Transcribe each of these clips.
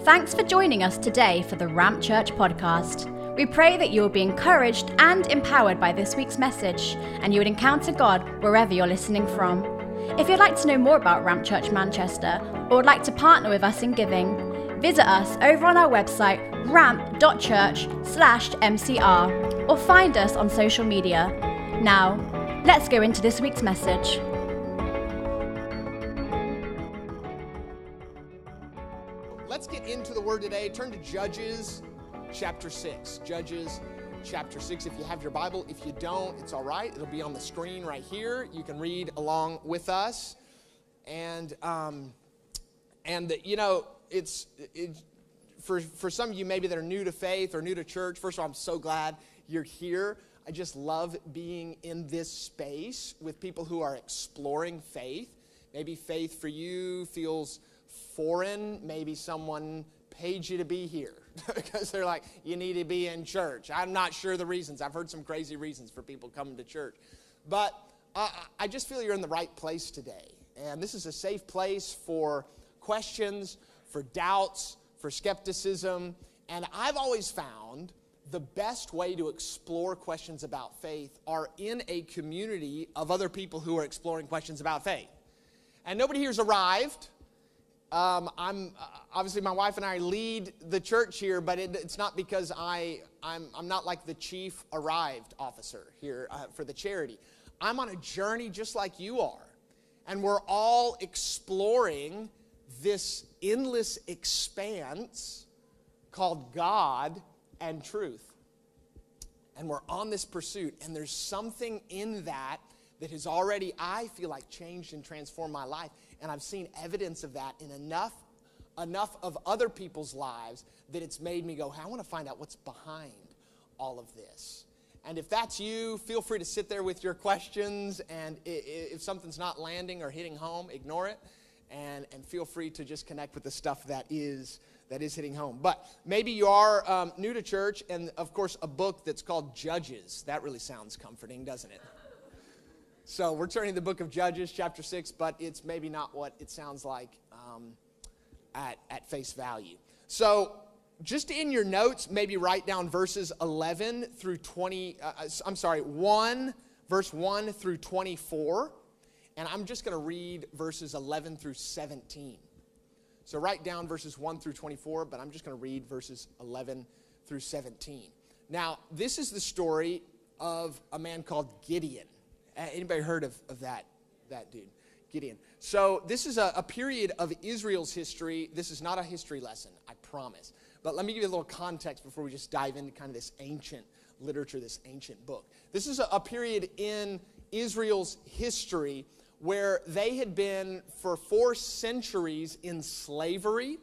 Thanks for joining us today for the Ramp Church podcast. We pray that you will be encouraged and empowered by this week's message, and you would encounter God wherever you're listening from. If you'd like to know more about Ramp Church Manchester or would like to partner with us in giving, visit us over on our website ramp.church/mcr or find us on social media. Now, let's go into this week's message. Today. Turn to Judges chapter 6. Judges chapter 6. If you have your Bible, if you don't, it's all right. It'll be on the screen right here. You can read along with us. And, um, and you know, it's, it, for, for some of you maybe that are new to faith or new to church, first of all, I'm so glad you're here. I just love being in this space with people who are exploring faith. Maybe faith for you feels foreign. Maybe someone paid you to be here because they're like, you need to be in church. I'm not sure the reasons. I've heard some crazy reasons for people coming to church. But uh, I just feel you're in the right place today. And this is a safe place for questions, for doubts, for skepticism. And I've always found the best way to explore questions about faith are in a community of other people who are exploring questions about faith. And nobody here's arrived. Um, I'm uh, obviously my wife and I lead the church here, but it, it's not because I I'm, I'm not like the chief arrived officer here uh, for the charity. I'm on a journey just like you are, and we're all exploring this endless expanse called God and truth. And we're on this pursuit, and there's something in that that has already, I feel like, changed and transformed my life. And I've seen evidence of that in enough, enough of other people's lives that it's made me go, hey, I want to find out what's behind all of this. And if that's you, feel free to sit there with your questions. And if something's not landing or hitting home, ignore it. And, and feel free to just connect with the stuff that is that is hitting home. But maybe you are um, new to church, and of course, a book that's called Judges. That really sounds comforting, doesn't it? So we're turning the book of Judges, chapter 6, but it's maybe not what it sounds like um, at, at face value. So just in your notes, maybe write down verses 11 through 20, uh, uh I'm sorry, 1, verse 1 through 24. And I'm just going to read verses 11 through 17. So write down verses 1 through 24, but I'm just going to read verses 11 through 17. Now, this is the story of a man called Gideon. Anybody heard of, of that, that dude? Gideon. So this is a, a period of Israel's history. This is not a history lesson, I promise. But let me give you a little context before we just dive into kind of this ancient literature, this ancient book. This is a, a period in Israel's history where they had been for four centuries in slavery.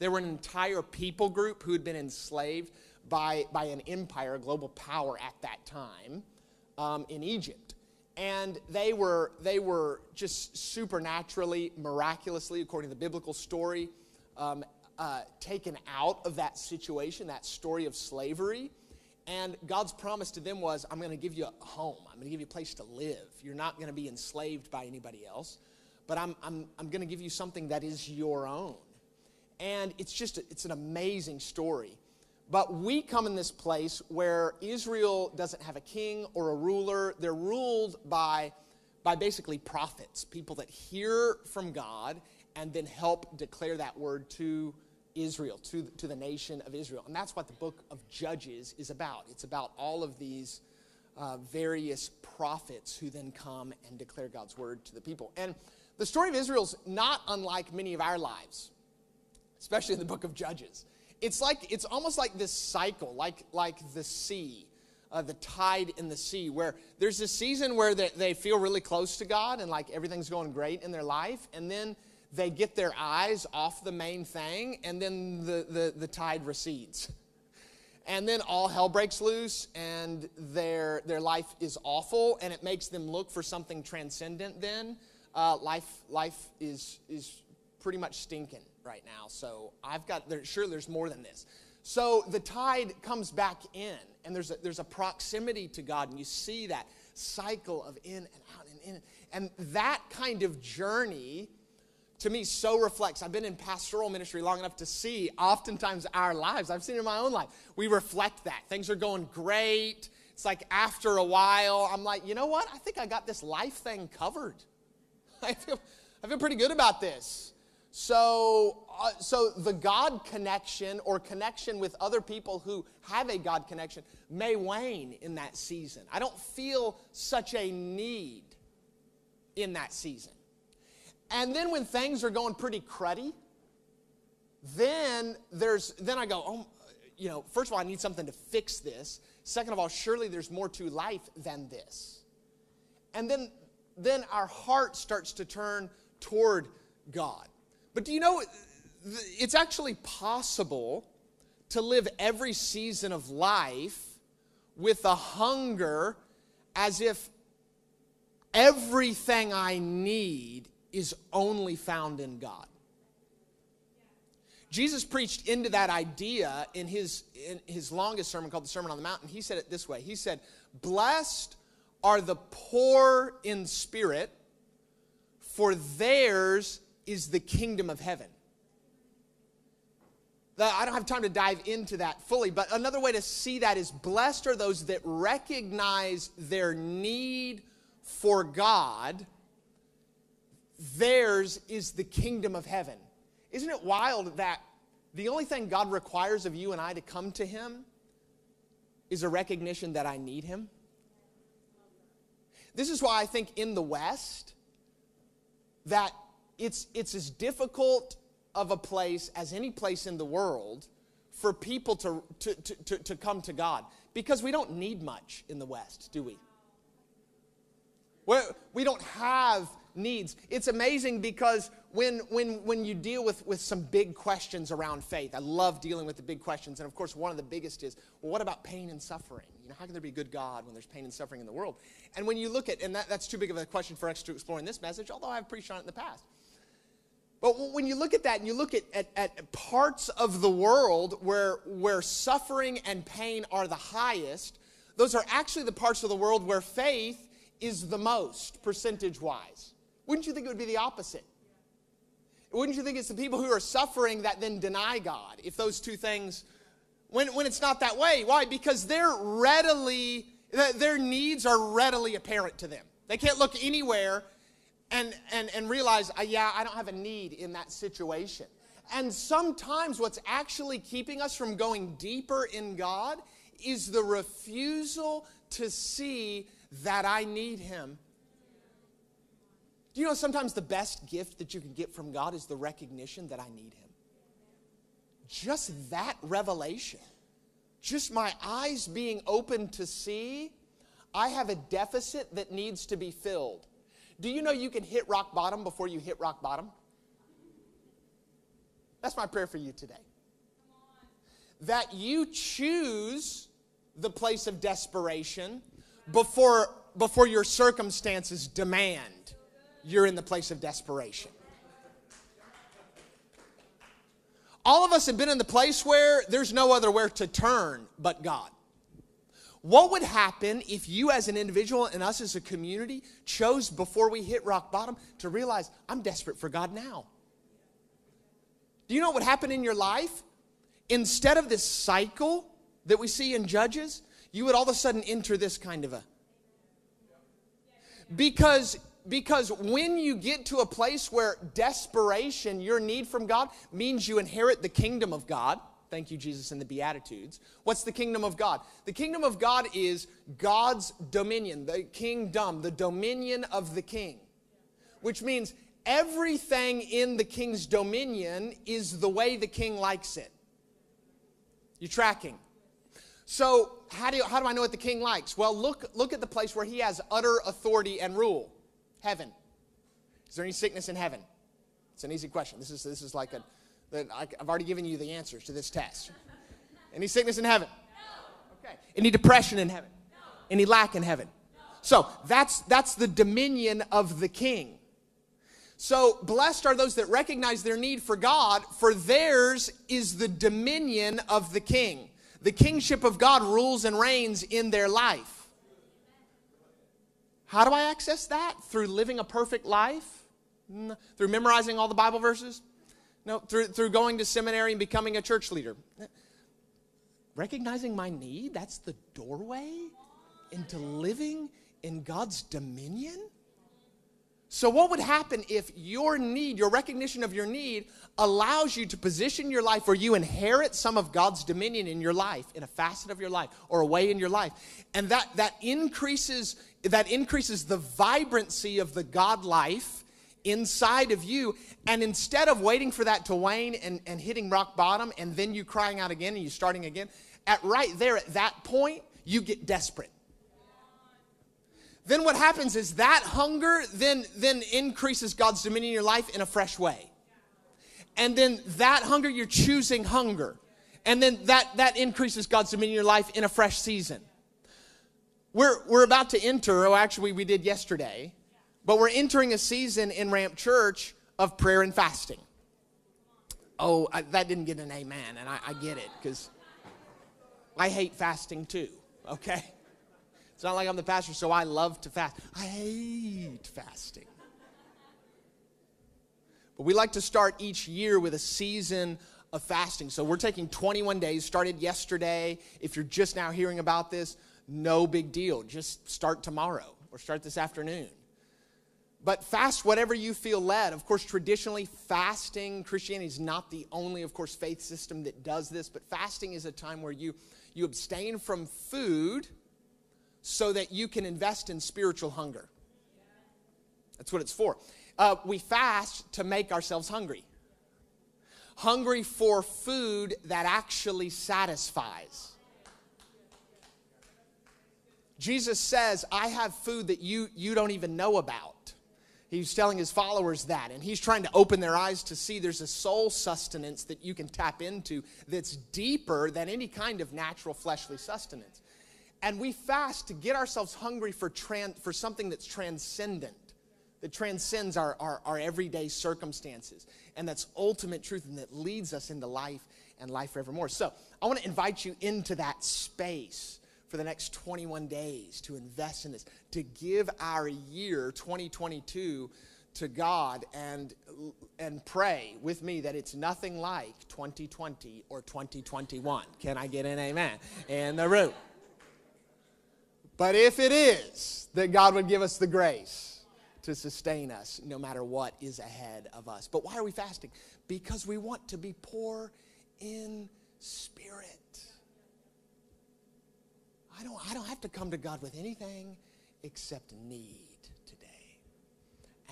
There were an entire people group who had been enslaved by, by an empire, a global power at that time um, in Egypt and they were they were just supernaturally miraculously according to the biblical story um, uh, taken out of that situation that story of slavery. And god's promise to them was i'm going to give you a home. I'm going to give you a place to live. You're not going to be enslaved by anybody else but i'm, I'm, I'm going to give you something that is your own. And it's just it's an amazing story but we come in this place where Israel doesn't have a king or a ruler. They're ruled by, by basically prophets, people that hear from God and then help declare that word to Israel, to, to the nation of Israel. And that's what the book of Judges is about. It's about all of these uh, various prophets who then come and declare God's word to the people. And the story of Israel's not unlike many of our lives, especially in the book of Judges it's like it's almost like this cycle, like like the sea, uh, the tide in the sea, where there's a season where they, they feel really close to God and like everything's going great in their life, and then they get their eyes off the main thing, and then the, the, the tide recedes. And then all hell breaks loose, and their, their life is awful, and it makes them look for something transcendent then. Uh, life, life is, is pretty much stinking right now. So I've got, there, sure, there's more than this. So the tide comes back in, and there's a, there's a proximity to God, and you see that cycle of in and out and in. And that kind of journey to me so reflects. I've been in pastoral ministry long enough to see oftentimes our lives. I've seen in my own life. We reflect that. Things are going great. It's like after a while, I'm like, you know what? I think I got this life thing covered. I feel, I feel pretty good about this. So, uh, so the God connection or connection with other people who have a God connection may wane in that season. I don't feel such a need in that season. And then when things are going pretty cruddy, then there's then I go, oh, you know, first of all, I need something to fix this. Second of all, surely there's more to life than this. And then then our heart starts to turn toward God. But do you know it's actually possible to live every season of life with a hunger as if everything I need is only found in God. Jesus preached into that idea in his, in his longest sermon called the Sermon on the Mount, and he said it this way He said, Blessed are the poor in spirit, for theirs is the kingdom of heaven. I don't have time to dive into that fully, but another way to see that is blessed are those that recognize their need for God. Theirs is the kingdom of heaven. Isn't it wild that the only thing God requires of you and I to come to Him is a recognition that I need Him? This is why I think in the West that it's, it's as difficult of a place as any place in the world for people to, to, to, to, come to God because we don't need much in the West, do we? We're, we don't have needs. It's amazing because when, when, when you deal with, with some big questions around faith, I love dealing with the big questions. And of course, one of the biggest is well, what about pain and suffering? You know, how can there be good God when there's pain and suffering in the world? And when you look at, and that, that's too big of a question for us to explore in this message, although I've preached on it in the past. But when you look at that and you look at, at, at, parts of the world where, where suffering and pain are the highest, those are actually the parts of the world where faith is the most, percentage wise. Wouldn't you think it would be the opposite? Wouldn't you think it's the people who are suffering that then deny God? If those two things, when, when it's not that way. Why? Because they're readily, their needs are readily apparent to them. They can't look anywhere and, and, and realize, uh, yeah, I don't have a need in that situation. And sometimes what's actually keeping us from going deeper in God is the refusal to see that I need Him. Do you know sometimes the best gift that you can get from God is the recognition that I need Him? Just that revelation, just my eyes being open to see, I have a deficit that needs to be filled. Do you know you can hit rock bottom before you hit rock bottom? That's my prayer for you today. That you choose the place of desperation before, before your circumstances demand you're in the place of desperation. All of us have been in the place where there's no other where to turn but God. What would happen if you, as an individual and us as a community, chose before we hit rock bottom to realize I'm desperate for God now? Do you know what would happen in your life? Instead of this cycle that we see in Judges, you would all of a sudden enter this kind of a. Because because when you get to a place where desperation, your need from God, means you inherit the kingdom of God Thank you, Jesus, in the Beatitudes. What's the kingdom of God? The kingdom of God is God's dominion, the kingdom, the dominion of the king, which means everything in the king's dominion is the way the king likes it. You tracking? So, how do, you, how do I know what the king likes? Well, look, look at the place where he has utter authority and rule heaven. Is there any sickness in heaven? It's an easy question. This is, this is like a that I've already given you the answers to this test. Any sickness in heaven? No. Okay. Any depression in heaven? No. Any lack in heaven? No. So that's that's the dominion of the king. So blessed are those that recognize their need for God, for theirs is the dominion of the king. The kingship of God rules and reigns in their life. How do I access that? Through living a perfect life Through memorizing all the Bible verses? No. Through, through going to seminary and becoming a church leader? Recognizing my need, that's the doorway into living in God's dominion? So, what would happen if your need, your recognition of your need, allows you to position your life where you inherit some of God's dominion in your life, in a facet of your life, or a way in your life? And that, that increases that increases the vibrancy of the God life inside of you. And instead of waiting for that to wane and, and hitting rock bottom and then you crying out again and you starting again, at right there at that point, you get desperate then what happens is that hunger then, then increases God's dominion in your life in a fresh way. And then that hunger, you're choosing hunger. And then that, that increases God's dominion in your life in a fresh season. We're, we're about to enter, oh, actually, we did yesterday, but we're entering a season in Ramp Church of prayer and fasting. Oh, I, that didn't get an amen, and I, I get it, because I hate fasting too, okay? It's not like I'm the pastor, so I love to fast. I hate fasting. But we like to start each year with a season of fasting. So we're taking 21 days, started yesterday. If you're just now hearing about this, no big deal. Just start tomorrow or start this afternoon. But fast whatever you feel led. Of course, traditionally, fasting, Christianity is not the only, of course, faith system that does this, but fasting is a time where you, you abstain from food so that you can invest in spiritual hunger. That's what it's for. Uh, we fast to make ourselves hungry. Hungry for food that actually satisfies. Jesus says, I have food that you, you don't even know about. He's telling his followers that, and he's trying to open their eyes to see there's a soul sustenance that you can tap into that's deeper than any kind of natural fleshly sustenance. And we fast to get ourselves hungry for, trans, for something that's transcendent, that transcends our, our, our everyday circumstances, and that's ultimate truth and that leads us into life and life forevermore. So I want to invite you into that space for the next 21 days to invest in this, to give our year 2022 to God and, and pray with me that it's nothing like 2020 or 2021. Can I get an amen in the room? But if it is, that God would give us the grace to sustain us no matter what is ahead of us. But why are we fasting? Because we want to be poor in spirit. I don't, I don't have to come to God with anything except need today.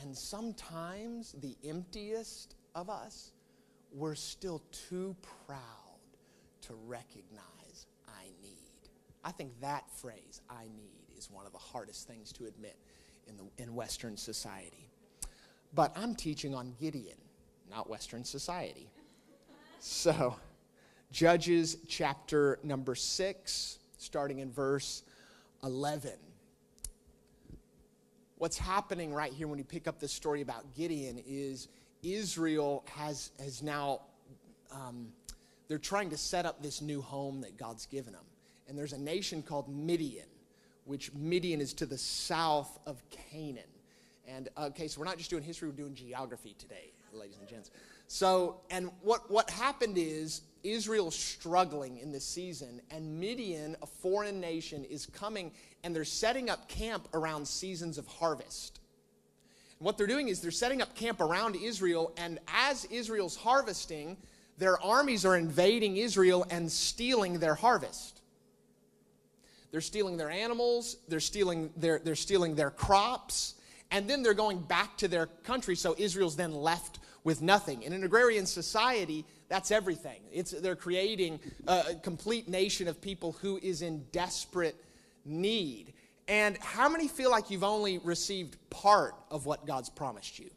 And sometimes the emptiest of us, we're still too proud to recognize I need. I think that phrase, I need, is one of the hardest things to admit in, the, in Western society. But I'm teaching on Gideon, not Western society. So, Judges chapter number 6, starting in verse 11. What's happening right here when you pick up this story about Gideon is Israel has, has now, um, they're trying to set up this new home that God's given them and there's a nation called Midian, which Midian is to the south of Canaan. And okay, so we're not just doing history, we're doing geography today, ladies and gents. So, and what, what happened is Israel's struggling in this season, and Midian, a foreign nation, is coming and they're setting up camp around seasons of harvest. And what they're doing is they're setting up camp around Israel, and as Israel's harvesting, their armies are invading Israel and stealing their harvest. They're stealing their animals, they're stealing their, they're stealing their crops, and then they're going back to their country, so Israel's then left with nothing. In an agrarian society, that's everything. It's, they're creating a complete nation of people who is in desperate need. And how many feel like you've only received part of what God's promised you?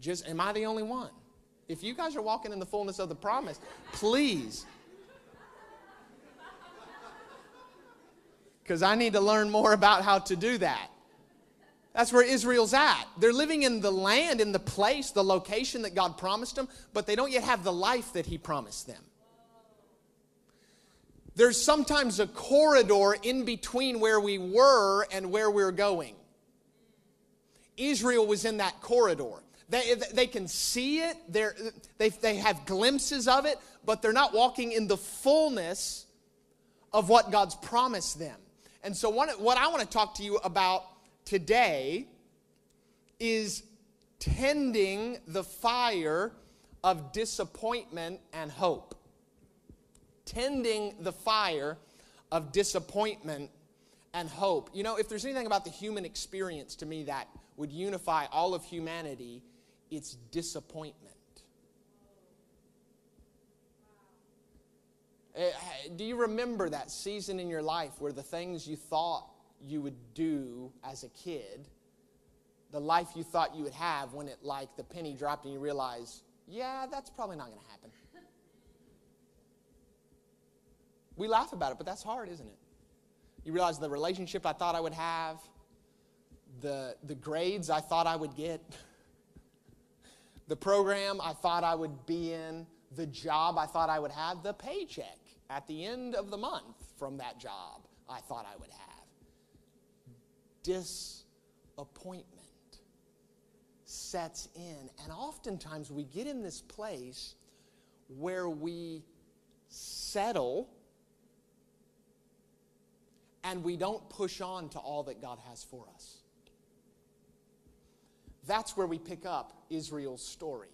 Just, am I the only one? If you guys are walking in the fullness of the promise, please because I need to learn more about how to do that. That's where Israel's at. They're living in the land, in the place, the location that God promised them, but they don't yet have the life that He promised them. There's sometimes a corridor in between where we were and where we're going. Israel was in that corridor. They, they can see it, They're, they, they have glimpses of it, but they're not walking in the fullness of what God's promised them. And so, what, what I want to talk to you about today is tending the fire of disappointment and hope. Tending the fire of disappointment and hope. You know, if there's anything about the human experience to me that would unify all of humanity, it's disappointment. Eh, do you remember that season in your life where the things you thought you would do as a kid, the life you thought you would have when it like the penny dropped and you realize, yeah, that's probably not going to happen. We laugh about it, but that's hard, isn't it? You realize the relationship I thought I would have, the, the grades I thought I would get, the program I thought I would be in, the job I thought I would have, the paycheck at the end of the month from that job I thought I would have. Disappointment sets in. And oftentimes we get in this place where we settle and we don't push on to all that God has for us. That's where we pick up Israel's story.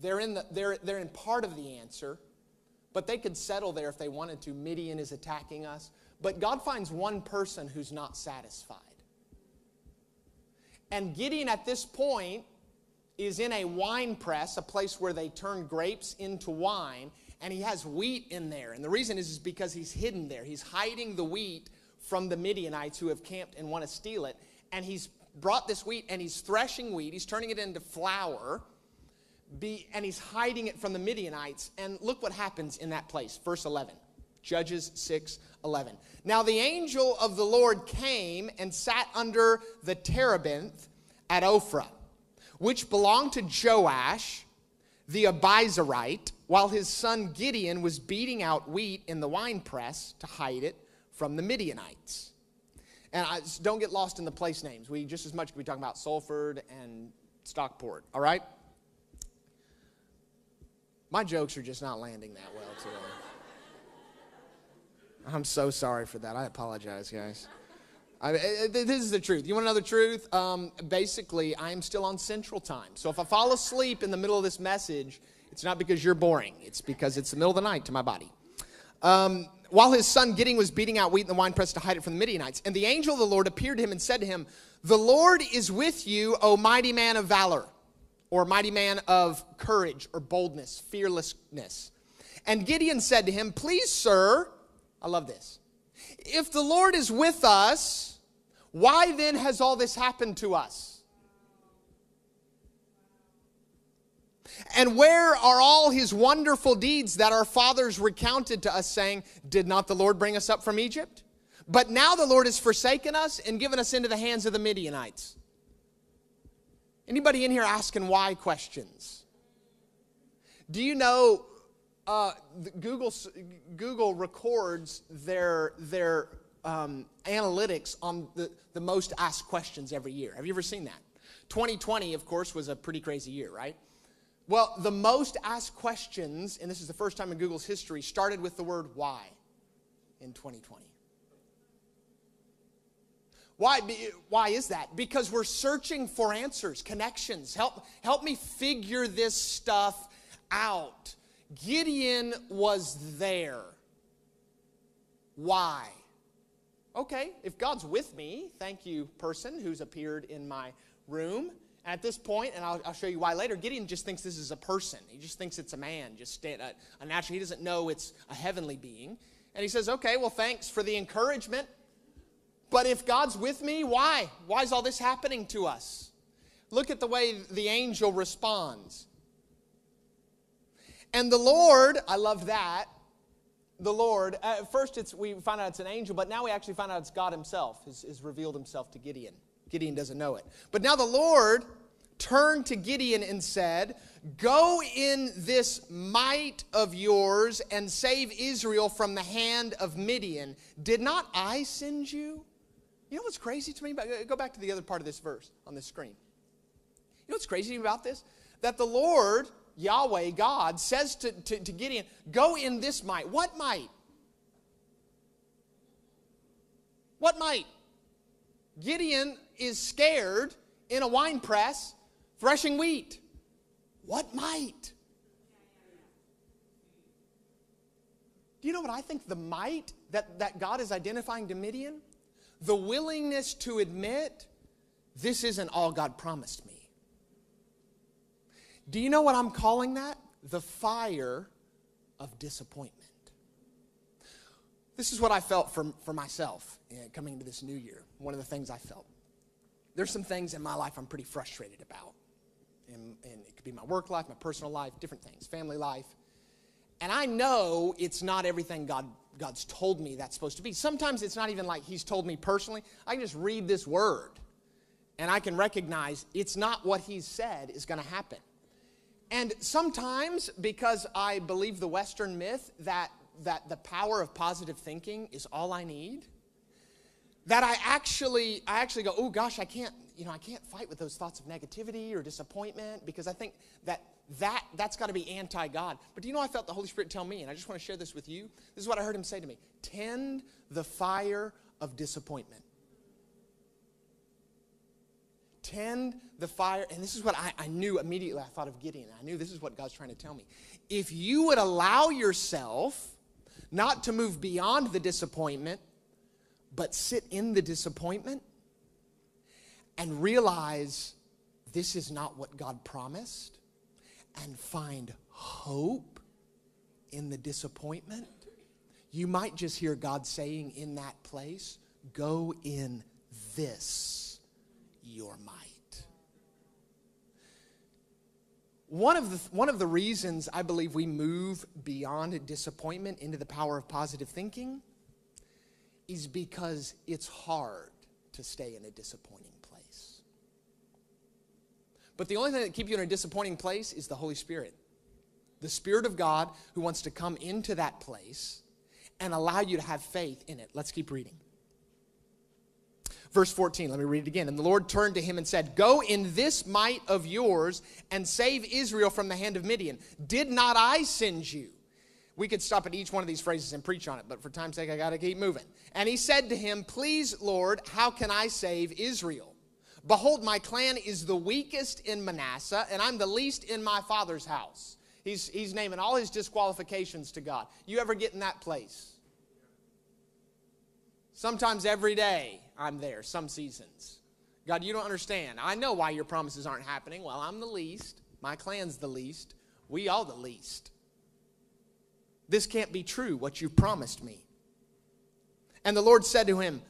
They're in, the, they're, they're in part of the answer, but they could settle there if they wanted to. Midian is attacking us. But God finds one person who's not satisfied. And Gideon at this point is in a wine press, a place where they turn grapes into wine, and he has wheat in there. And the reason is, is because he's hidden there. He's hiding the wheat from the Midianites who have camped and want to steal it. And he's brought this wheat and he's threshing wheat, he's turning it into flour, be, and he's hiding it from the Midianites. And look what happens in that place. Verse 11. Judges 6 11. Now the angel of the Lord came and sat under the terebinth at Ophrah, which belonged to Joash the Abiezrite, while his son Gideon was beating out wheat in the winepress to hide it from the Midianites. And I, don't get lost in the place names. We just as much could be talking about Salford and Stockport, all right? My jokes are just not landing that well today. I'm so sorry for that. I apologize, guys. I, this is the truth. You want to know the truth? Um, basically, I am still on Central Time. So if I fall asleep in the middle of this message, it's not because you're boring. It's because it's the middle of the night to my body. Um, while his son Gideon was beating out wheat in the winepress to hide it from the Midianites, and the angel of the Lord appeared to him and said to him, "The Lord is with you, O mighty man of valor, or mighty man of courage, or boldness, fearlessness." And Gideon said to him, "Please, sir." I love this. If the Lord is with us, why then has all this happened to us? And where are all his wonderful deeds that our fathers recounted to us, saying, Did not the Lord bring us up from Egypt? But now the Lord has forsaken us and given us into the hands of the Midianites. Anybody in here asking why questions? Do you know uh, Google, Google records their, their um, analytics on the, the most asked questions every year. Have you ever seen that? 2020, of course, was a pretty crazy year, right? Well, the most asked questions, and this is the first time in Google's history, started with the word why in 2020. Why, why is that? Because we're searching for answers, connections. Help, help me figure this stuff out. Gideon was there. Why? Okay, if God's with me, thank you, person who's appeared in my room. At this point, and I'll, I'll, show you why later, Gideon just thinks this is a person. He just thinks it's a man, just a, a natural. He doesn't know it's a heavenly being. And he says, Okay, well, thanks for the encouragement. But if God's with me, why? Why is all this happening to us? Look at the way the angel responds. And the Lord, I love that. The Lord, at first it's, we find out it's an angel, but now we actually find out it's God Himself, has, has revealed Himself to Gideon. Gideon doesn't know it. But now the Lord turned to Gideon and said, Go in this might of yours and save Israel from the hand of Midian. Did not I send you? You know what's crazy to me? Go back to the other part of this verse on the screen. You know what's crazy about this? That the Lord, Yahweh, God, says to, to, to Gideon, Go in this might. What might? What might? Gideon is scared in a wine press threshing wheat. What might? Do you know what I think the might that, that God is identifying to Midian? The willingness to admit this isn't all God promised me. Do you know what I'm calling that? The fire of disappointment. This is what I felt for, for myself eh, coming into this new year. One of the things I felt. There's some things in my life I'm pretty frustrated about. And, and it could be my work life, my personal life, different things, family life. And I know it's not everything God, God's told me that's supposed to be. Sometimes it's not even like He's told me personally. I can just read this word and I can recognize it's not what He's said is going to happen. And sometimes, because I believe the Western myth that, that the power of positive thinking is all I need, that I actually, I actually go, oh gosh, I can't, you know, I can't fight with those thoughts of negativity or disappointment because I think that that that's got to be anti-God. But do you know I felt the Holy Spirit tell me, and I just want to share this with you. This is what I heard him say to me: tend the fire of disappointment. Tend the fire, and this is what I, I knew immediately. I thought of Gideon. I knew this is what God's trying to tell me. If you would allow yourself not to move beyond the disappointment, but sit in the disappointment and realize this is not what God promised and find hope in the disappointment, you might just hear God saying in that place, Go in this, your might. One of, the, one of the reasons I believe we move beyond disappointment into the power of positive thinking is because it's hard to stay in a disappointing place. But the only thing that keeps you in a disappointing place is the Holy Spirit. The Spirit of God who wants to come into that place and allow you to have faith in it. Let's keep reading. Verse 14, let me read it again. And the Lord turned to him and said, Go in this might of yours and save Israel from the hand of Midian. Did not I send you? We could stop at each one of these phrases and preach on it, but for time's sake, I got to keep moving. And he said to him, Please, Lord, how can I save Israel? Behold, my clan is the weakest in Manasseh, and I'm the least in my father's house. He's, he's naming all his disqualifications to God. You ever get in that place? Sometimes every day I'm there, some seasons. God, you don't understand. I know why your promises aren't happening. Well, I'm the least. My clan's the least. We all the least. This can't be true, what you promised me. And the Lord said to him,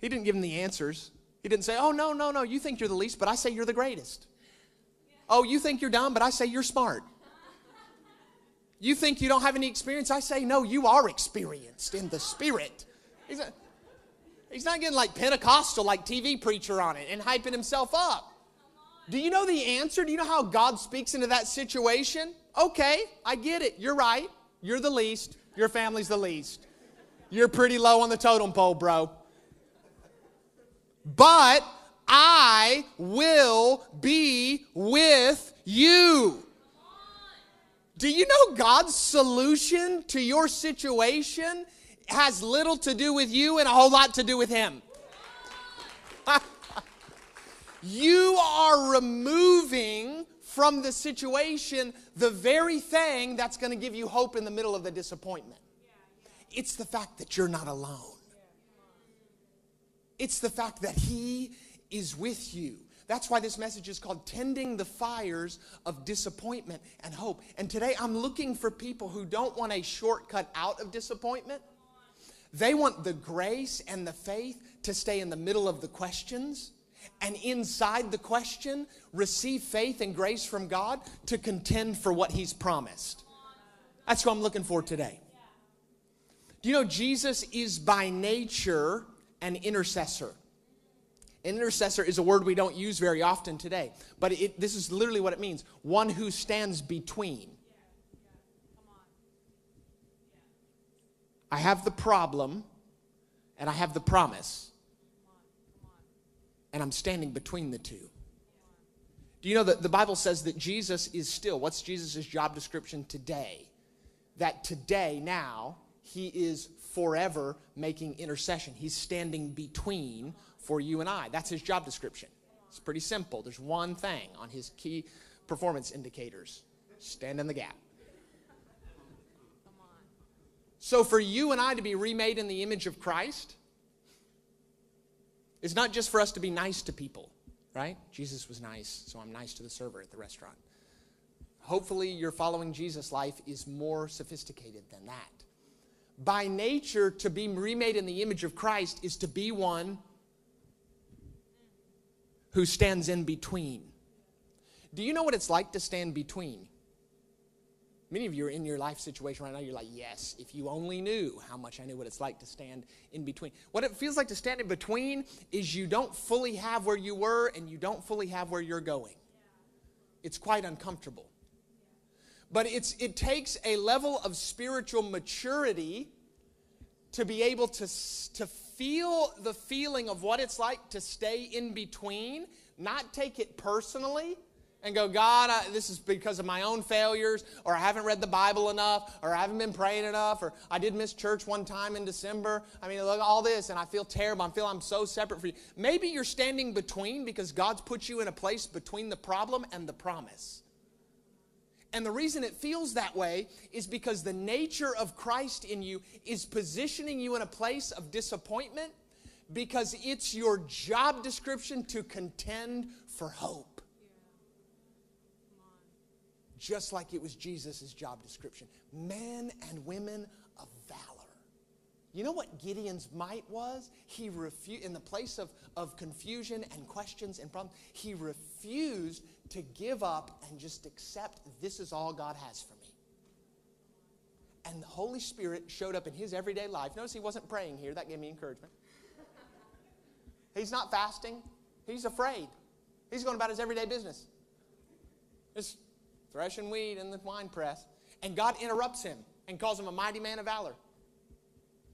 He didn't give him the answers. He didn't say, Oh, no, no, no, you think you're the least, but I say you're the greatest. Oh, you think you're dumb, but I say you're smart. You think you don't have any experience? I say, No, you are experienced in the Spirit. He's not, he's not getting like Pentecostal, like TV preacher on it and hyping himself up. Do you know the answer? Do you know how God speaks into that situation? Okay, I get it. You're right. You're the least. Your family's the least. You're pretty low on the totem pole, bro. But I will be with you. Do you know God's solution to your situation has little to do with you and a whole lot to do with Him? you are removing from the situation the very thing that's going to give you hope in the middle of the disappointment. It's the fact that you're not alone. It's the fact that He is with you. That's why this message is called Tending the Fires of Disappointment and Hope. And today I'm looking for people who don't want a shortcut out of disappointment. They want the grace and the faith to stay in the middle of the questions and inside the question, receive faith and grace from God to contend for what He's promised. That's what I'm looking for today. Do you know Jesus is by nature an intercessor? An intercessor is a word we don't use very often today, but it, this is literally what it means one who stands between. I have the problem and I have the promise. and I'm standing between the two. Do you know that the Bible says that Jesus is still, what's Jesus' job description today? That today, now, he is forever making intercession. He's standing between for you and I. That's his job description. It's pretty simple. There's one thing on his key performance indicators stand in the gap. So, for you and I to be remade in the image of Christ, it's not just for us to be nice to people, right? Jesus was nice, so I'm nice to the server at the restaurant. Hopefully, your following Jesus life is more sophisticated than that. By nature, to be remade in the image of Christ is to be one who stands in between. Do you know what it's like to stand between? Many of you are in your life situation right now. You're like, yes, if you only knew how much I knew what it's like to stand in between. What it feels like to stand in between is you don't fully have where you were and you don't fully have where you're going. It's quite uncomfortable. But it's, it takes a level of spiritual maturity to be able to, to feel the feeling of what it's like to stay in between, not take it personally and go, God, I, this is because of my own failures, or I haven't read the Bible enough, or I haven't been praying enough, or I did miss church one time in December. I mean, look, all this, and I feel terrible. I feel I'm so separate from you. Maybe you're standing between because God's put you in a place between the problem and the promise. And the reason it feels that way is because the nature of Christ in you is positioning you in a place of disappointment because it's your job description to contend for hope just like it was Jesus' job description men and women of valor. You know what Gideon's might was? He refused, in the place of, of confusion and questions and problems, he refused to give up and just accept this is all God has for me. And the Holy Spirit showed up in his everyday life. Notice he wasn't praying here, that gave me encouragement. He's not fasting, he's afraid. He's going about his everyday business. Just threshing wheat in the wine press. And God interrupts him and calls him a mighty man of valor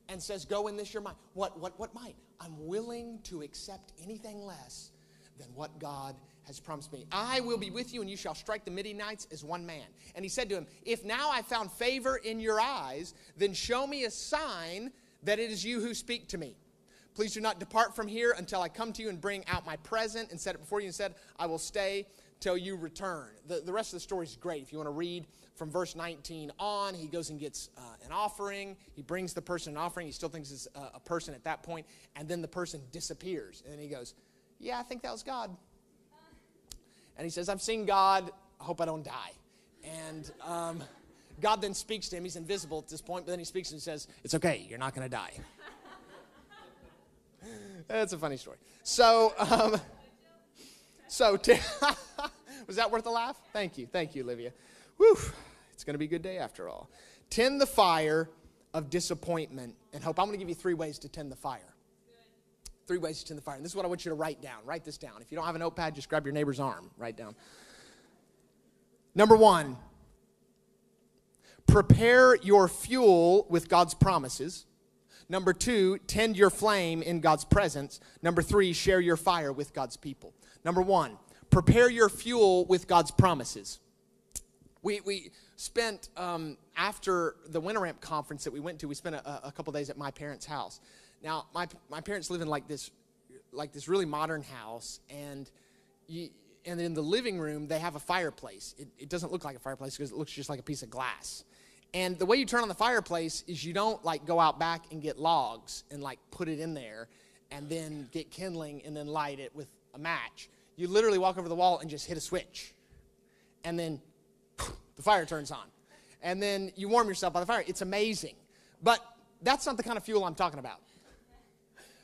and says, Go in this your might. What, what, what might? I'm willing to accept anything less than what God has promised me. I will be with you, and you shall strike the Midianites as one man. And he said to him, If now I found favor in your eyes, then show me a sign that it is you who speak to me. Please do not depart from here until I come to you and bring out my present and set it before you and said, I will stay till you return. The, the rest of the story is great. If you want to read from verse 19 on, he goes and gets uh, an offering. He brings the person an offering. He still thinks it's a, a person at that point, and then the person disappears. And he goes, Yeah, I think that was God. And he says, I've seen God. I hope I don't die. And um, God then speaks to him. He's invisible at this point, but then he speaks and says, It's okay. You're not going to die. That's a funny story. So, um, so, t- was that worth a laugh? Thank you. Thank you, Olivia. Whew. It's going to be a good day after all. Tend the fire of disappointment and hope. I'm going to give you three ways to tend the fire. Three ways to tend the fire. And this is what I want you to write down. Write this down. If you don't have a notepad, just grab your neighbor's arm. Write down. Number one, prepare your fuel with God's promises. Number two, tend your flame in God's presence. Number three, share your fire with God's people. Number one, prepare your fuel with God's promises. We, we spent, um, after the Winter Ramp conference that we went to, we spent a, a couple days at my parents' house. Now, my, my parents live in like this, like this really modern house, and you, and in the living room, they have a fireplace. It, it doesn't look like a fireplace because it looks just like a piece of glass. And the way you turn on the fireplace is you don't like go out back and get logs and like put it in there and then get kindling and then light it with a match. You literally walk over the wall and just hit a switch. And then the fire turns on. And then you warm yourself by the fire. It's amazing. But that's not the kind of fuel I'm talking about.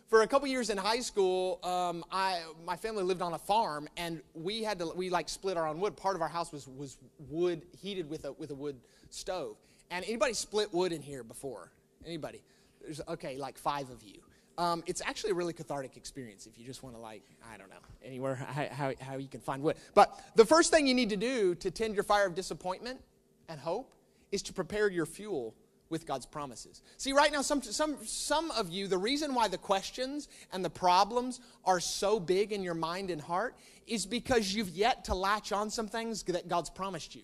For a couple years in high school, um, I, my family lived on a farm, and we had to we like split our own wood. Part of our house was was wood heated with a with a wood stove. And anybody split wood in here before? Anybody? There's okay, like five of you. Um, it's actually a really cathartic experience if you just want to like i don't know anywhere how, how, you can find wood but the first thing you need to do to tend your fire of disappointment and hope is to prepare your fuel with God's promises. See, right now, some, some, some of you, the reason why the questions and the problems are so big in your mind and heart is because you've yet to latch on some things that God's promised you.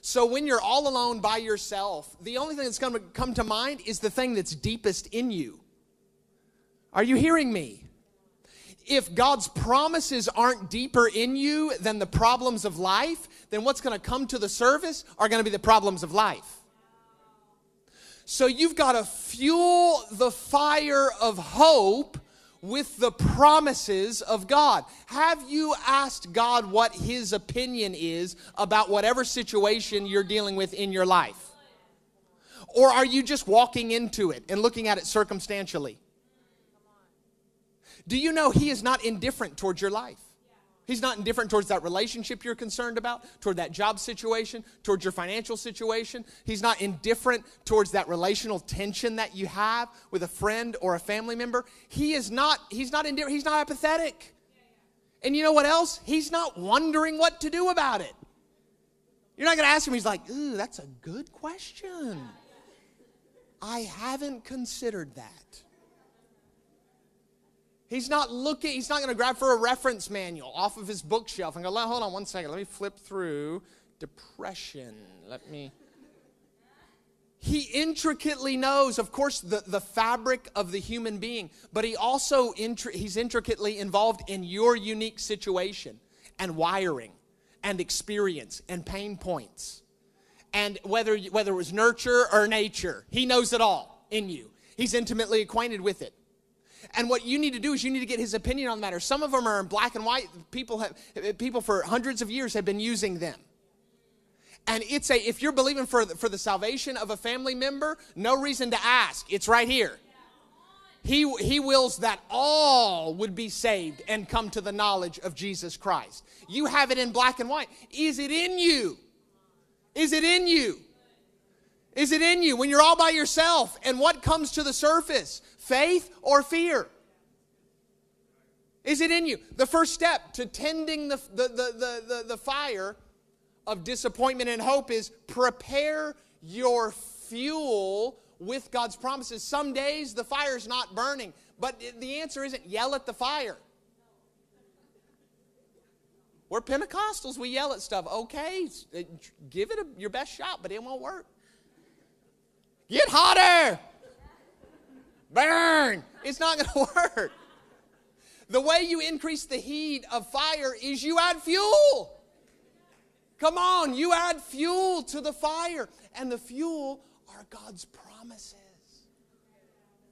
So when you're all alone by yourself, the only thing that's going to come to mind is the thing that's deepest in you. Are you hearing me? If God's promises aren't deeper in you than the problems of life, then what's going to come to the surface are going to be the problems of life. So you've got to fuel the fire of hope with the promises of God. Have you asked God what His opinion is about whatever situation you're dealing with in your life? Or are you just walking into it and looking at it circumstantially? Do you know He is not indifferent towards your life? He's not indifferent towards that relationship you're concerned about, toward that job situation, towards your financial situation. He's not indifferent towards that relational tension that you have with a friend or a family member. He is not, he's not indifferent, he's not apathetic. And you know what else? He's not wondering what to do about it. You're not to ask him, he's like, ooh, that's a good question. I haven't considered that. He's not looking, he's not going to grab for a reference manual off of his bookshelf and go, hold on one second, let me flip through depression. Let me. He intricately knows, of course, the, the fabric of the human being, but he also intri- he's intricately involved in your unique situation and wiring and experience and pain points. And whether, whether it was nurture or nature, he knows it all in you. He's intimately acquainted with it. And what you need to do is you need to get his opinion on the matter. Some of them are in black and white. People have people for hundreds of years have been using them. And it's a if you're believing for the, for the salvation of a family member, no reason to ask. It's right here. He, he wills that all would be saved and come to the knowledge of Jesus Christ. You have it in black and white. Is it in you? Is it in you? Is it in you when you're all by yourself? And what comes to the surface? Faith or fear? Is it in you? The first step to tending the, the, the, the, the fire of disappointment and hope is prepare your fuel with God's promises. Some days the fire's not burning, but the answer isn't yell at the fire. We're Pentecostals, we yell at stuff. Okay, uh, give it a, your best shot, but it won't work. Get hotter! Burn! It's not going to work. The way you increase the heat of fire is you add fuel. Come on, you add fuel to the fire. And the fuel are God's promises.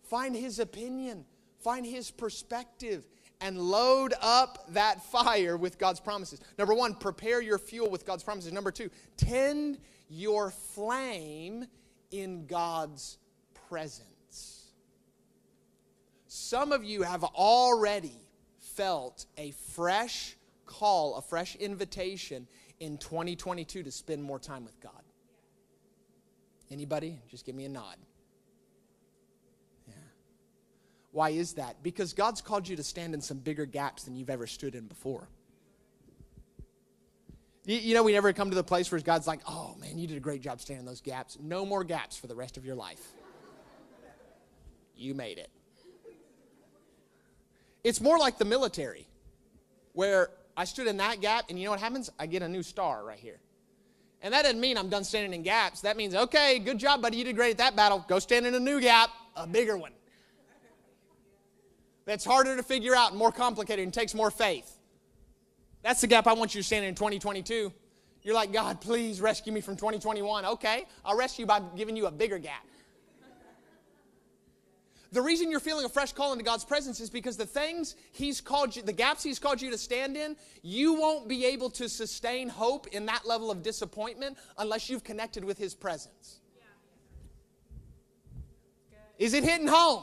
Find His opinion, find His perspective, and load up that fire with God's promises. Number one, prepare your fuel with God's promises. Number two, tend your flame in God's presence. Some of you have already felt a fresh call, a fresh invitation in 2022 to spend more time with God. Anybody? Just give me a nod. Yeah. Why is that? Because God's called you to stand in some bigger gaps than you've ever stood in before. You, you know, we never come to the place where God's like, oh man, you did a great job standing those gaps. No more gaps for the rest of your life. You made it. It's more like the military, where I stood in that gap, and you know what happens? I get a new star right here. And that doesn't mean I'm done standing in gaps. That means, okay, good job, buddy. You did great at that battle. Go stand in a new gap, a bigger one. That's harder to figure out and more complicated and takes more faith. That's the gap I want you to stand in in 2022. You're like, God, please rescue me from 2021. Okay, I'll rescue you by giving you a bigger gap. The reason you're feeling a fresh call into God's presence is because the things He's called you, the gaps He's called you to stand in, you won't be able to sustain hope in that level of disappointment unless you've connected with His presence. Is it hitting home?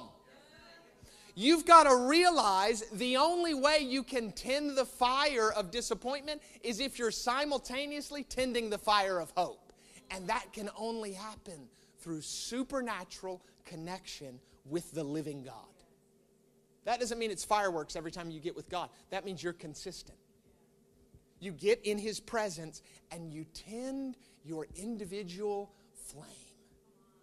You've got to realize the only way you can tend the fire of disappointment is if you're simultaneously tending the fire of hope. And that can only happen through supernatural connection with the living God. That doesn't mean it's fireworks every time you get with God. That means you're consistent. You get in His presence and you tend your individual flame.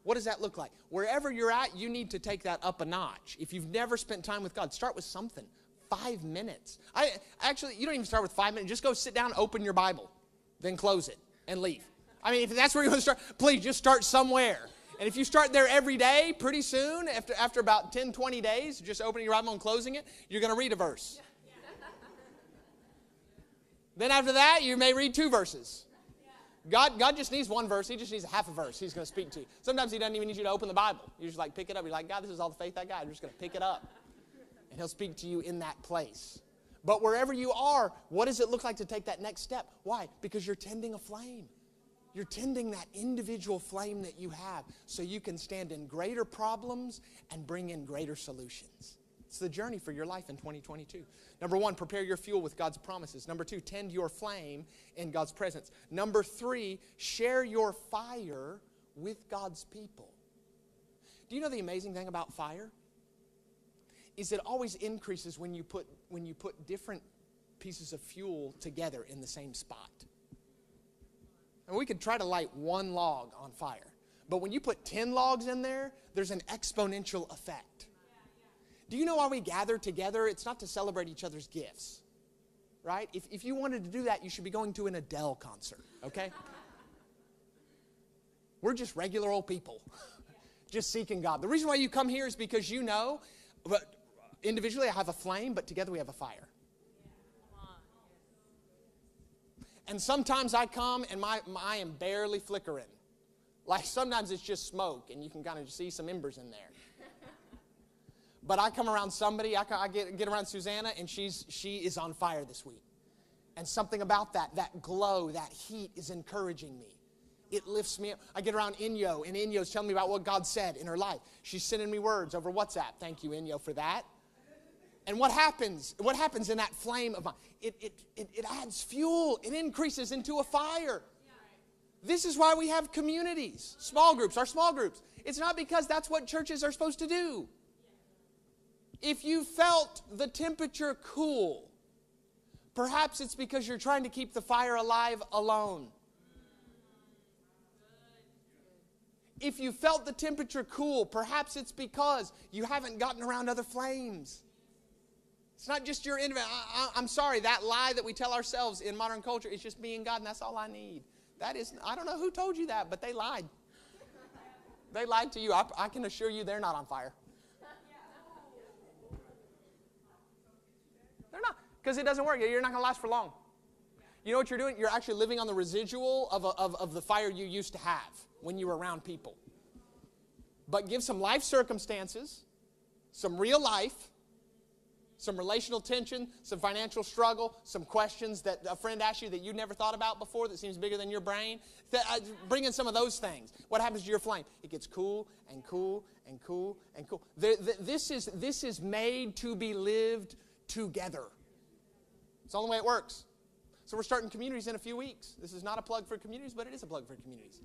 What does that look like? Wherever you're at, you need to take that up a notch. If you've never spent time with God, start with something. Five minutes. I actually, you don't even start with five minutes. Just go sit down, open your Bible, then close it and leave. I mean, if that's where you want to start, please just start somewhere. And if you start there every day, pretty soon, after, after about 10, 20 days, just opening your Bible and closing it, you're going to read a verse. then after that, you may read two verses. God, God just needs one verse. He just needs a half a verse. He's going to speak to you. Sometimes He doesn't even need you to open the Bible. You just like pick it up. You're like, God, this is all the faith I got. I'm just going to pick it up. And He'll speak to you in that place. But wherever you are, what does it look like to take that next step? Why? Because you're tending a flame. You're tending that individual flame that you have so you can stand in greater problems and bring in greater solutions. It's the journey for your life in 2022. Number one, prepare your fuel with God's promises. Number two, tend your flame in God's presence. Number three, share your fire with God's people. Do you know the amazing thing about fire? Is it always increases when you put, when you put different pieces of fuel together in the same spot. And we could try to light one log on fire. But when you put 10 logs in there, there's an exponential effect. Do you know why we gather together? It's not to celebrate each other's gifts, right? If, if you wanted to do that, you should be going to an Adele concert, okay? We're just regular old people, just seeking God. The reason why you come here is because you know, but individually I have a flame, but together we have a fire. And sometimes I come and my, my, I am barely flickering. Like sometimes it's just smoke and you can kind of see some embers in there. But I come around somebody, I, I get, get around Susanna, and she's, she is on fire this week. And something about that, that glow, that heat is encouraging me. It lifts me up. I get around Inyo, and Inyo's telling me about what God said in her life. She's sending me words over WhatsApp. Thank you, Inyo, for that. And what happens? What happens in that flame of mine? It, it, it, it adds fuel. It increases into a fire. This is why we have communities, small groups, our small groups. It's not because that's what churches are supposed to do. If you felt the temperature cool, perhaps it's because you're trying to keep the fire alive alone. If you felt the temperature cool, perhaps it's because you haven't gotten around other flames. It's not just your. I, am sorry, that lie that we tell ourselves in modern culture is just me and God, and that's all I need. That is, I don't know who told you that, but they lied. They lied to you. I, I can assure you they're not on fire. They're not, because it doesn't work. You're not going to last for long. You know what you're doing? You're actually living on the residual of, a, of, of the fire you used to have when you were around people. But give some life circumstances, some real life, some relational tension, some financial struggle, some questions that a friend asked you that you never thought about before that seems bigger than your brain. Uh, bring in some of those things. What happens to your flame? It gets cool and cool and cool and cool. The, the, this, is, this is made to be lived together. It's the only way it works. So we're starting communities in a few weeks. This is not a plug for communities, but it is a plug for communities.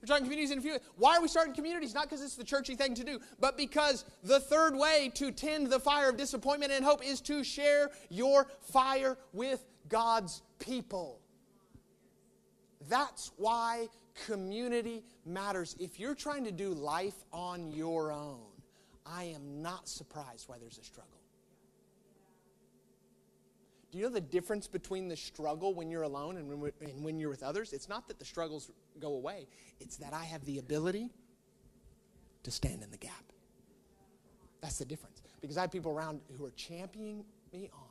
We're starting communities in a few. Weeks. Why are we starting communities? Not because it's the churchy thing to do, but because the third way to tend the fire of disappointment and hope is to share your fire with God's people. That's why community matters. If you're trying to do life on your own, I am not surprised why there's a struggle. Do you know the difference between the struggle when you're alone and when, and when you're with others? It's not that the struggles go away, it's that I have the ability to stand in the gap. That's the difference. Because I have people around who are championing me on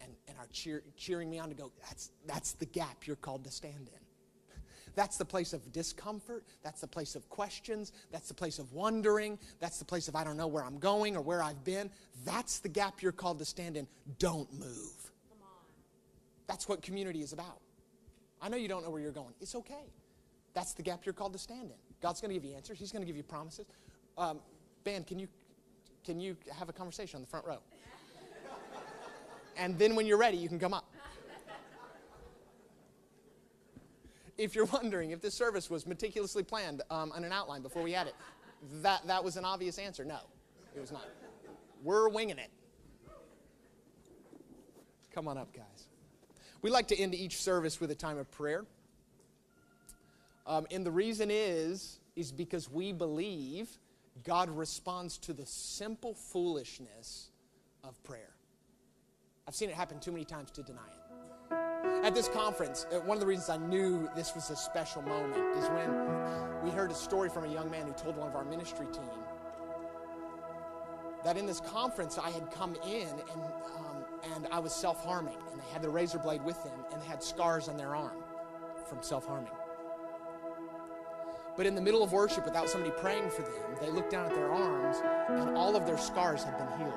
and, and are cheer, cheering me on to go, that's, that's the gap you're called to stand in. That's the place of discomfort. That's the place of questions. That's the place of wondering. That's the place of I don't know where I'm going or where I've been. That's the gap you're called to stand in. Don't move. That's what community is about. I know you don't know where you're going. It's okay. That's the gap you're called to stand in. God's going to give you answers. He's going to give you promises. Um, ben, can you can you have a conversation on the front row? and then when you're ready, you can come up. if you're wondering if this service was meticulously planned um, on an outline before we had it, that, that was an obvious answer. No, it was not. We're winging it. Come on up, guys. We like to end each service with a time of prayer. Um, and the reason is is because we believe God responds to the simple foolishness of prayer. I've seen it happen too many times to deny it. At this conference, uh, one of the reasons I knew this was a special moment is when we heard a story from a young man who told one of our ministry team that in this conference I had come in and, um, and I was self harming, and they had the razor blade with them, and they had scars on their arm from self harming. But in the middle of worship, without somebody praying for them, they looked down at their arms, and all of their scars had been healed.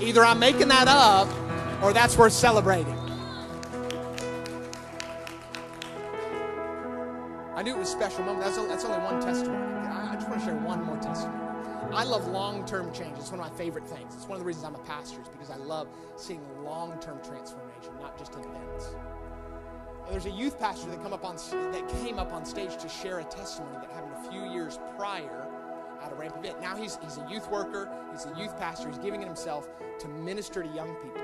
Either I'm making that up or that's worth celebrating. I knew it was a special moment. That's, that's only one testimony. Just want to share one more testimony. I love long term change. It's one of my favorite things. It's one of the reasons I'm a pastor, is because I love seeing long term transformation, not just events. There's a youth pastor that, come up on, that came up on stage to share a testimony that happened a few years prior at a ramp event. Now he's, he's a youth worker, he's a youth pastor, he's giving it himself to minister to young people.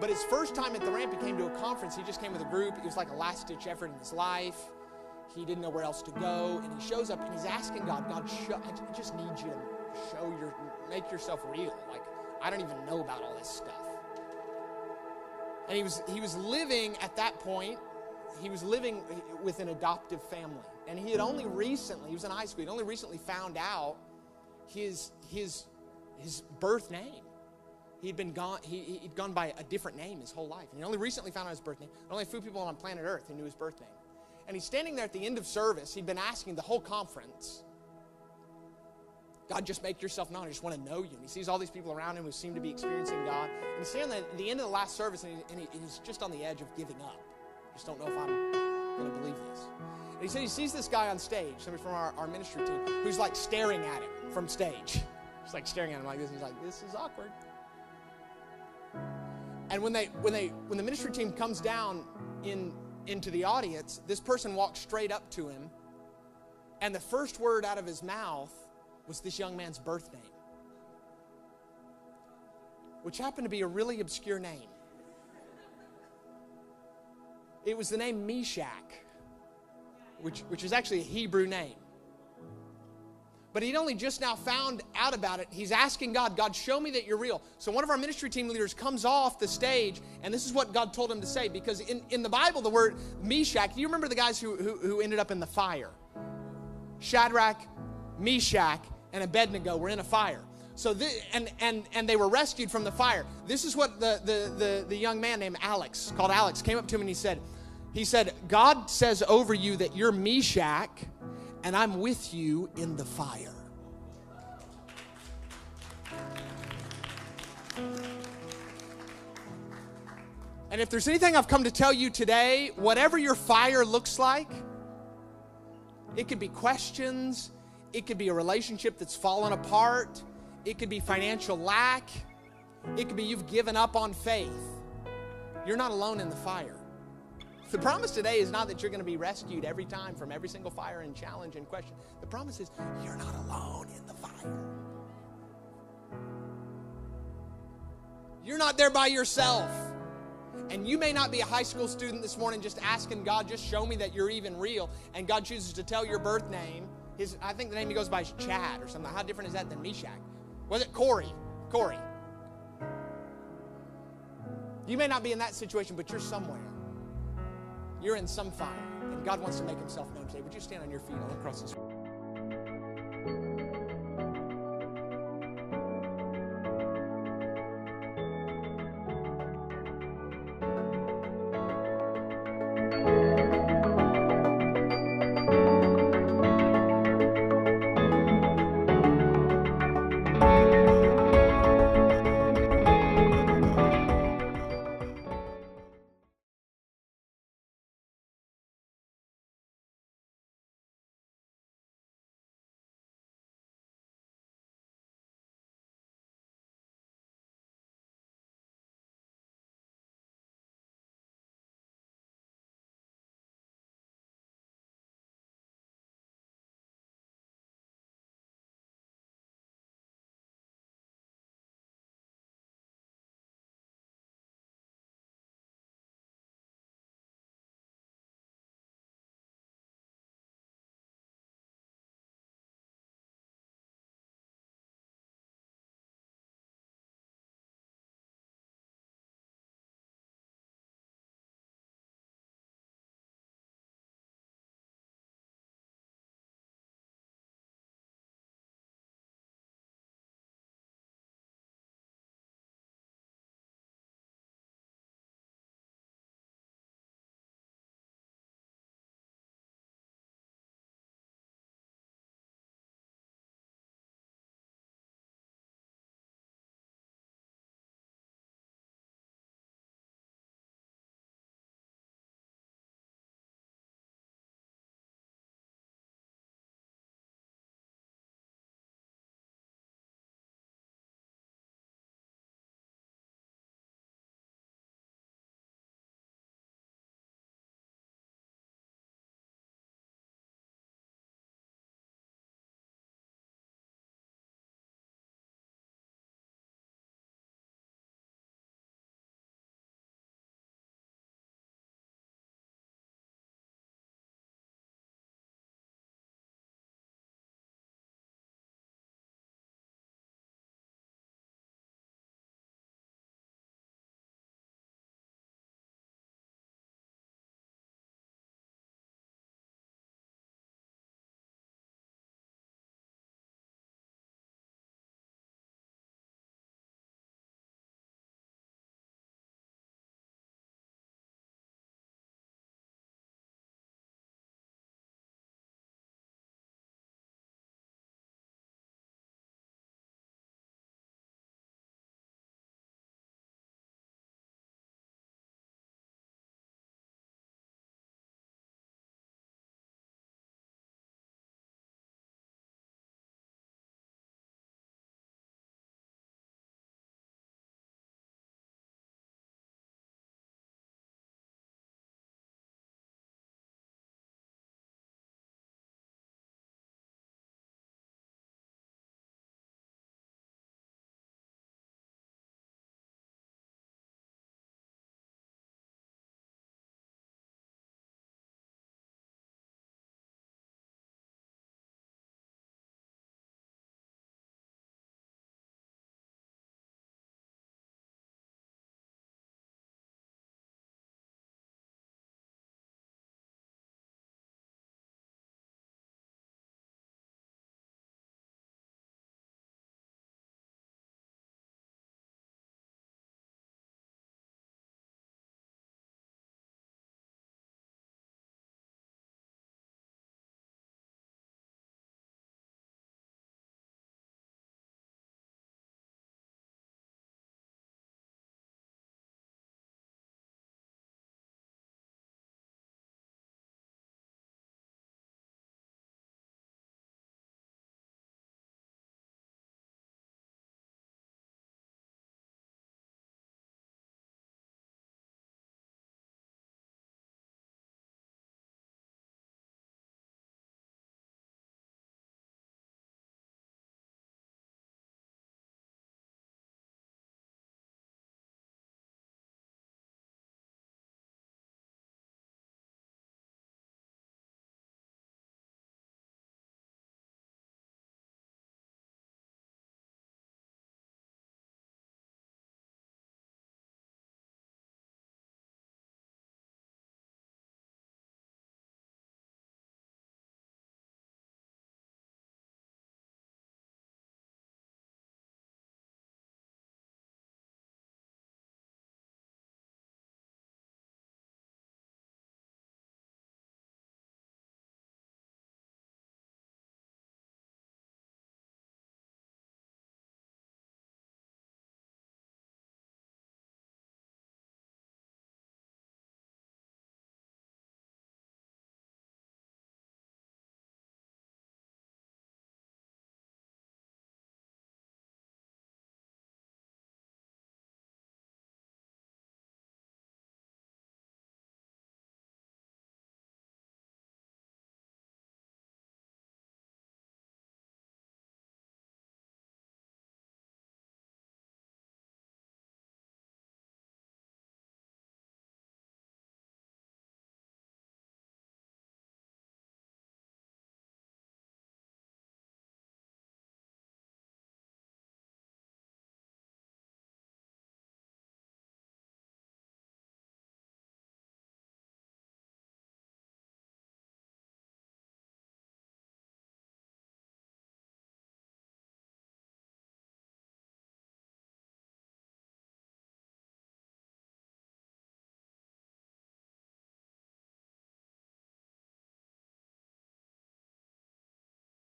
But his first time at the ramp, he came to a conference. He just came with a group. It was like a last ditch effort in his life. He didn't know where else to go. And he shows up and he's asking God, God, show, I just need you to show your, make yourself real. Like, I don't even know about all this stuff. And he was, he was living at that point, he was living with an adoptive family. And he had only recently, he was in high school, he'd only recently found out his, his, his birth name. He'd been gone, he, he'd gone by a different name his whole life. And he only recently found out his birth name. There Only a few people on planet Earth who knew his birth name. And he's standing there at the end of service. He'd been asking the whole conference, God, just make yourself known. I just want to know you. And he sees all these people around him who seem to be experiencing God. And he's standing at the end of the last service and, he, and he, he's just on the edge of giving up. Just don't know if I'm going to believe this. And he said he sees this guy on stage, somebody from our, our ministry team, who's like staring at him from stage. He's like staring at him like this. He's like, this is awkward. And when they when they when the ministry team comes down in into the audience, this person walked straight up to him, and the first word out of his mouth was this young man's birth name, which happened to be a really obscure name. It was the name Meshach, which, which is actually a Hebrew name. But he'd only just now found out about it. He's asking God, God, show me that you're real. So one of our ministry team leaders comes off the stage, and this is what God told him to say. Because in, in the Bible, the word Meshach, do you remember the guys who, who, who ended up in the fire? Shadrach, Meshach, and Abednego were in a fire. So this, and and and they were rescued from the fire. This is what the, the the the young man named Alex, called Alex, came up to him and he said, he said, God says over you that you're Meshach, and I'm with you in the fire. And if there's anything I've come to tell you today, whatever your fire looks like, it could be questions, it could be a relationship that's fallen apart, it could be financial lack, it could be you've given up on faith. You're not alone in the fire. The promise today is not that you're going to be rescued every time from every single fire and challenge and question. The promise is you're not alone in the fire. You're not there by yourself. And you may not be a high school student this morning just asking God, just show me that you're even real. And God chooses to tell your birth name. His, I think the name he goes by is Chad or something. How different is that than Meshach? Was it Corey? Corey. You may not be in that situation, but you're somewhere. You're in some fire, and God wants to make himself known today. Would you stand on your feet all across this